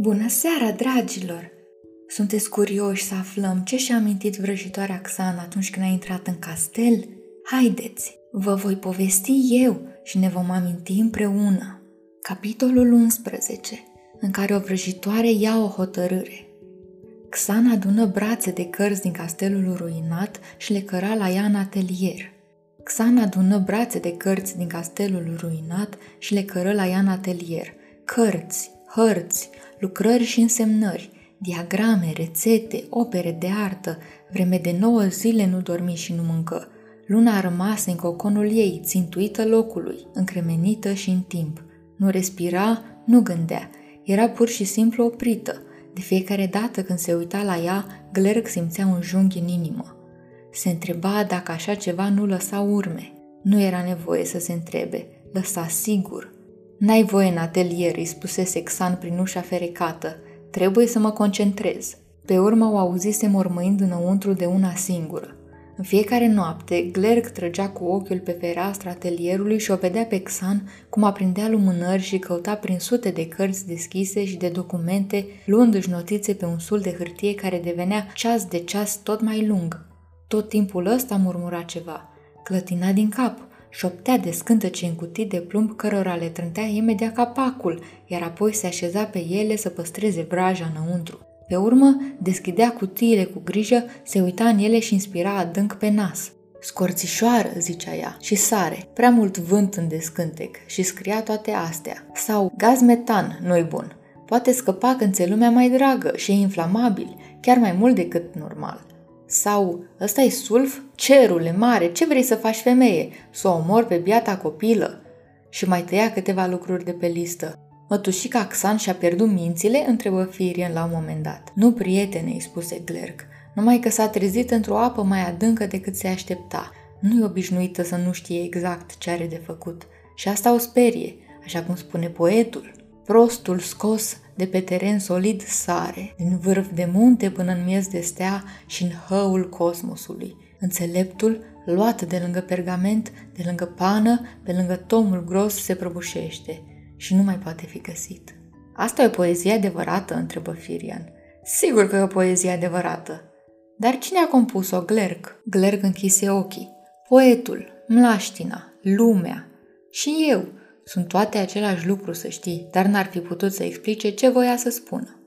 Bună seara, dragilor! Sunteți curioși să aflăm ce și-a amintit vrăjitoarea Xan atunci când a intrat în castel? Haideți, vă voi povesti eu și ne vom aminti împreună. Capitolul 11, în care o vrăjitoare ia o hotărâre. Xan adună brațe de cărți din castelul ruinat și le căra la ea în atelier. Xan adună brațe de cărți din castelul ruinat și le cără la ea în atelier. Cărți, hărți, lucrări și însemnări, diagrame, rețete, opere de artă. Vreme de nouă zile nu dormi și nu mâncă. Luna a rămas în coconul ei, țintuită locului, încremenită și în timp. Nu respira, nu gândea. Era pur și simplu oprită. De fiecare dată când se uita la ea, Glerg simțea un junghi în inimă. Se întreba dacă așa ceva nu lăsa urme. Nu era nevoie să se întrebe, lăsa sigur. N-ai voie în atelier, îi spusese Xan prin ușa ferecată. Trebuie să mă concentrez. Pe urmă o auzise mormăind înăuntru de una singură. În fiecare noapte, Glerg trăgea cu ochiul pe fereastra atelierului și o vedea pe Xan cum aprindea lumânări și căuta prin sute de cărți deschise și de documente, luându-și notițe pe un sul de hârtie care devenea ceas de ceas tot mai lung. Tot timpul ăsta murmura ceva. Clătina din cap, șoptea de scântece în cutii de plumb cărora le trântea imediat capacul, iar apoi se așeza pe ele să păstreze vraja înăuntru. Pe urmă, deschidea cutiile cu grijă, se uita în ele și inspira adânc pe nas. Scorțișoară, zicea ea, și sare, prea mult vânt în descântec și scria toate astea. Sau gaz metan, nu-i bun. Poate scăpa când ți lumea mai dragă și e inflamabil, chiar mai mult decât normal. Sau, ăsta e sulf? Cerule mare, ce vrei să faci femeie? Să o omor pe biata copilă? Și mai tăia câteva lucruri de pe listă. Mătușica Xan și-a pierdut mințile? întrebă Firian la un moment dat. Nu, prietene, îi spuse Glerg, numai că s-a trezit într-o apă mai adâncă decât se aștepta. Nu e obișnuită să nu știe exact ce are de făcut. Și asta o sperie, așa cum spune poetul. Prostul scos de pe teren solid sare, din vârf de munte până în miez de stea și în hăul cosmosului. Înțeleptul, luat de lângă pergament, de lângă pană, pe lângă tomul gros, se prăbușește și nu mai poate fi găsit. Asta e o poezie adevărată? întrebă Firian. Sigur că e o poezie adevărată. Dar cine a compus-o? Glerg. Glerg închise ochii. Poetul, mlaștina, lumea. Și eu, sunt toate același lucru, să știi, dar n-ar fi putut să explice ce voia să spună.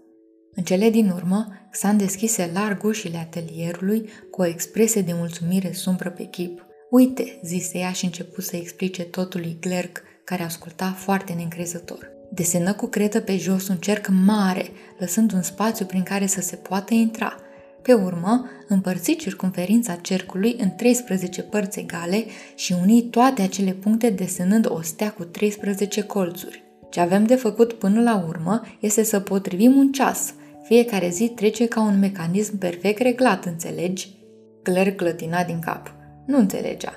În cele din urmă, Xan deschise larg ușile atelierului cu o expresie de mulțumire sumbră pe chip. Uite, zise ea și început să explice totul lui Glerg, care asculta foarte neîncrezător. Desenă cu cretă pe jos un cerc mare, lăsând un spațiu prin care să se poată intra – pe urmă, împărți circumferința cercului în 13 părți egale și uni toate acele puncte desenând o stea cu 13 colțuri. Ce avem de făcut până la urmă este să potrivim un ceas. Fiecare zi trece ca un mecanism perfect reglat, înțelegi? Claire clătina din cap. Nu înțelegea.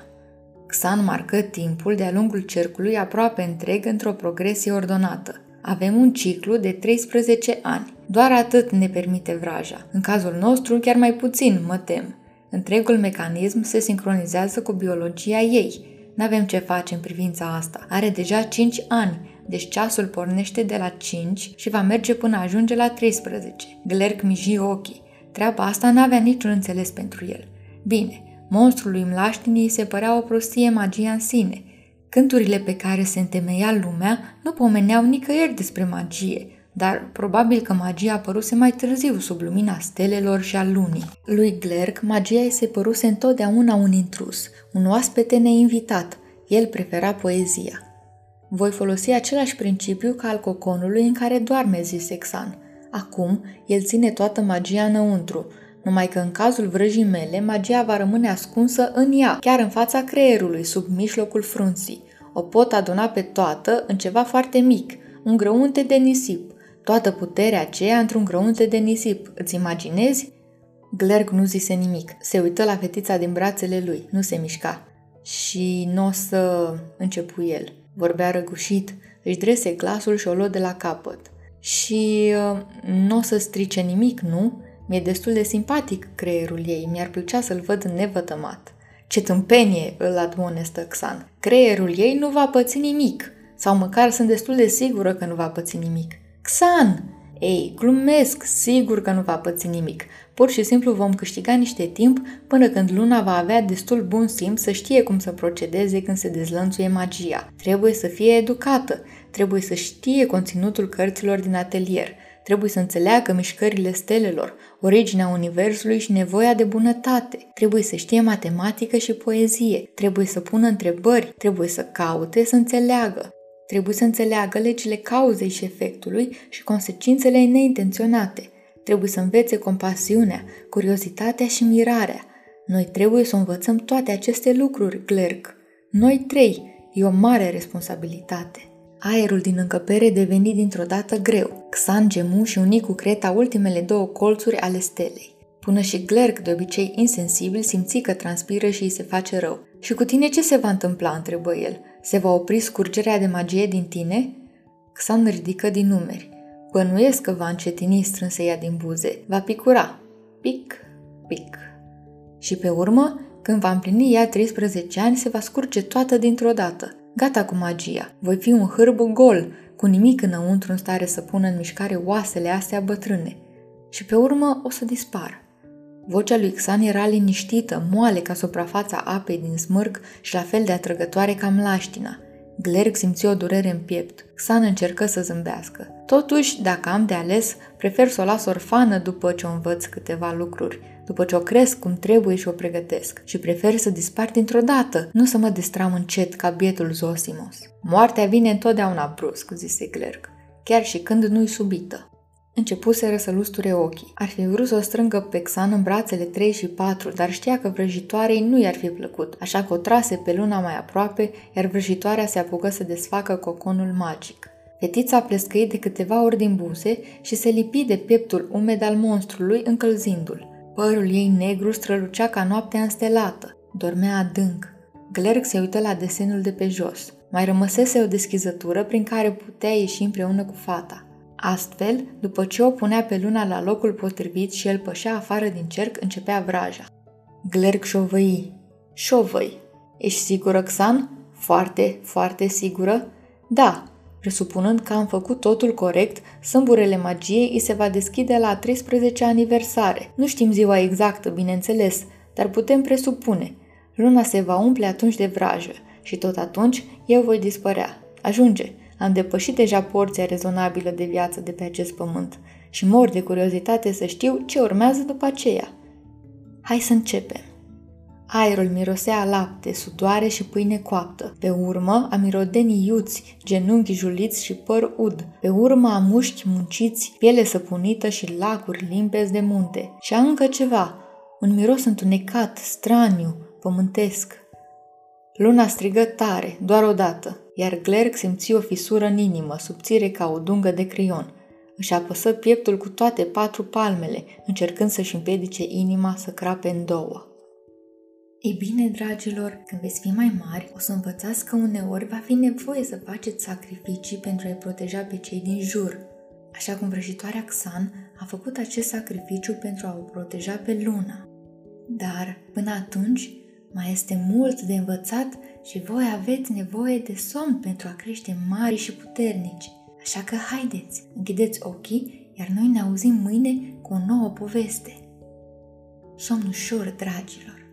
Xan marcă timpul de-a lungul cercului aproape întreg într-o progresie ordonată. Avem un ciclu de 13 ani. Doar atât ne permite vraja. În cazul nostru, chiar mai puțin, mă tem. Întregul mecanism se sincronizează cu biologia ei. N-avem ce face în privința asta. Are deja 5 ani, deci ceasul pornește de la 5 și va merge până ajunge la 13. Glerc miji ochii. Treaba asta n-avea niciun înțeles pentru el. Bine, monstrului mlaștinii se părea o prostie magia în sine. Cânturile pe care se întemeia lumea nu pomeneau nicăieri despre magie, dar probabil că magia apăruse mai târziu sub lumina stelelor și a lunii. Lui Glerg, magia îi se păruse întotdeauna un intrus, un oaspete neinvitat. El prefera poezia. Voi folosi același principiu ca al coconului în care doarme, zise Xan. Acum, el ține toată magia înăuntru, numai că în cazul vrăjii mele, magia va rămâne ascunsă în ea, chiar în fața creierului, sub mijlocul frunții. O pot aduna pe toată în ceva foarte mic, un grăunte de nisip. Toată puterea aceea într-un grăunte de nisip. Îți imaginezi? Glerg nu zise nimic. Se uită la fetița din brațele lui. Nu se mișca. Și nu o să... începu el. Vorbea răgușit, își drese glasul și o luă de la capăt. Și uh, nu o să strice nimic, nu? Mi-e destul de simpatic creierul ei, mi-ar plăcea să-l văd nevătămat. Ce tâmpenie, îl admonestă Xan. Creierul ei nu va păți nimic, sau măcar sunt destul de sigură că nu va păți nimic. Xan! Ei, glumesc, sigur că nu va păți nimic. Pur și simplu vom câștiga niște timp până când luna va avea destul bun simț să știe cum să procedeze când se dezlănțuie magia. Trebuie să fie educată, trebuie să știe conținutul cărților din atelier, trebuie să înțeleagă mișcările stelelor, originea universului și nevoia de bunătate, trebuie să știe matematică și poezie, trebuie să pună întrebări, trebuie să caute, să înțeleagă, Trebuie să înțeleagă legile cauzei și efectului și consecințele neintenționate. Trebuie să învețe compasiunea, curiozitatea și mirarea. Noi trebuie să învățăm toate aceste lucruri, Glerg. Noi trei. E o mare responsabilitate. Aerul din încăpere deveni dintr-o dată greu. Xan gemu și uni cu creta ultimele două colțuri ale stelei. Până și Glerg, de obicei insensibil, simți că transpiră și îi se face rău. Și cu tine ce se va întâmpla?" întrebă el. Se va opri scurgerea de magie din tine? Xan ridică din numeri. Bănuiesc că va încetini strânse ea din buze. Va picura. Pic, pic. Și pe urmă, când va împlini ea 13 ani, se va scurge toată dintr-o dată. Gata cu magia. Voi fi un hârbu gol, cu nimic înăuntru în stare să pună în mișcare oasele astea bătrâne. Și pe urmă o să dispar. Vocea lui Xan era liniștită, moale ca suprafața apei din smârg și la fel de atrăgătoare ca mlaștina. Glerg simți o durere în piept. Xan încercă să zâmbească. Totuși, dacă am de ales, prefer să o las orfană după ce o învăț câteva lucruri, după ce o cresc cum trebuie și o pregătesc. Și prefer să dispar dintr-o dată, nu să mă distram încet ca bietul Zosimos. Moartea vine întotdeauna brusc, zise Glerg, chiar și când nu-i subită. Începuseră să lusture ochii. Ar fi vrut să o strângă pe Xan în brațele 3 și 4, dar știa că vrăjitoarei nu i-ar fi plăcut, așa că o trase pe luna mai aproape, iar vrăjitoarea se apucă să desfacă coconul magic. Fetița plescăi de câteva ori din buze și se lipi de pieptul umed al monstrului, încălzindu-l. Părul ei negru strălucea ca noaptea înstelată. Dormea adânc. Glerg se uită la desenul de pe jos. Mai rămăsese o deschizătură prin care putea ieși împreună cu fata. Astfel, după ce o punea pe luna la locul potrivit și el pășea afară din cerc, începea vraja. Glerg șovăi. Șovăi. Ești sigură, Xan? Foarte, foarte sigură? Da, presupunând că am făcut totul corect, sâmburele magiei îi se va deschide la 13 aniversare. Nu știm ziua exactă, bineînțeles, dar putem presupune. Luna se va umple atunci de vrajă și tot atunci eu voi dispărea. Ajunge! Am depășit deja porția rezonabilă de viață de pe acest pământ și mor de curiozitate să știu ce urmează după aceea. Hai să începem. Aerul mirosea lapte, sudoare și pâine coaptă. Pe urmă a mirodenii iuți, genunchi juliți și păr ud. Pe urmă a mușchi munciți, piele săpunită și lacuri limpezi de munte. Și a încă ceva, un miros întunecat, straniu, pământesc. Luna strigă tare, doar odată iar Glerg simți o fisură în inimă, subțire ca o dungă de crion. Își apăsă pieptul cu toate patru palmele, încercând să-și împiedice inima să crape în două. Ei bine, dragilor, când veți fi mai mari, o să învățați că uneori va fi nevoie să faceți sacrificii pentru a-i proteja pe cei din jur. Așa cum vrăjitoarea Xan a făcut acest sacrificiu pentru a o proteja pe Luna. Dar, până atunci, mai este mult de învățat și voi aveți nevoie de somn pentru a crește mari și puternici. Așa că haideți, închideți ochii, iar noi ne auzim mâine cu o nouă poveste. Somn ușor, dragilor!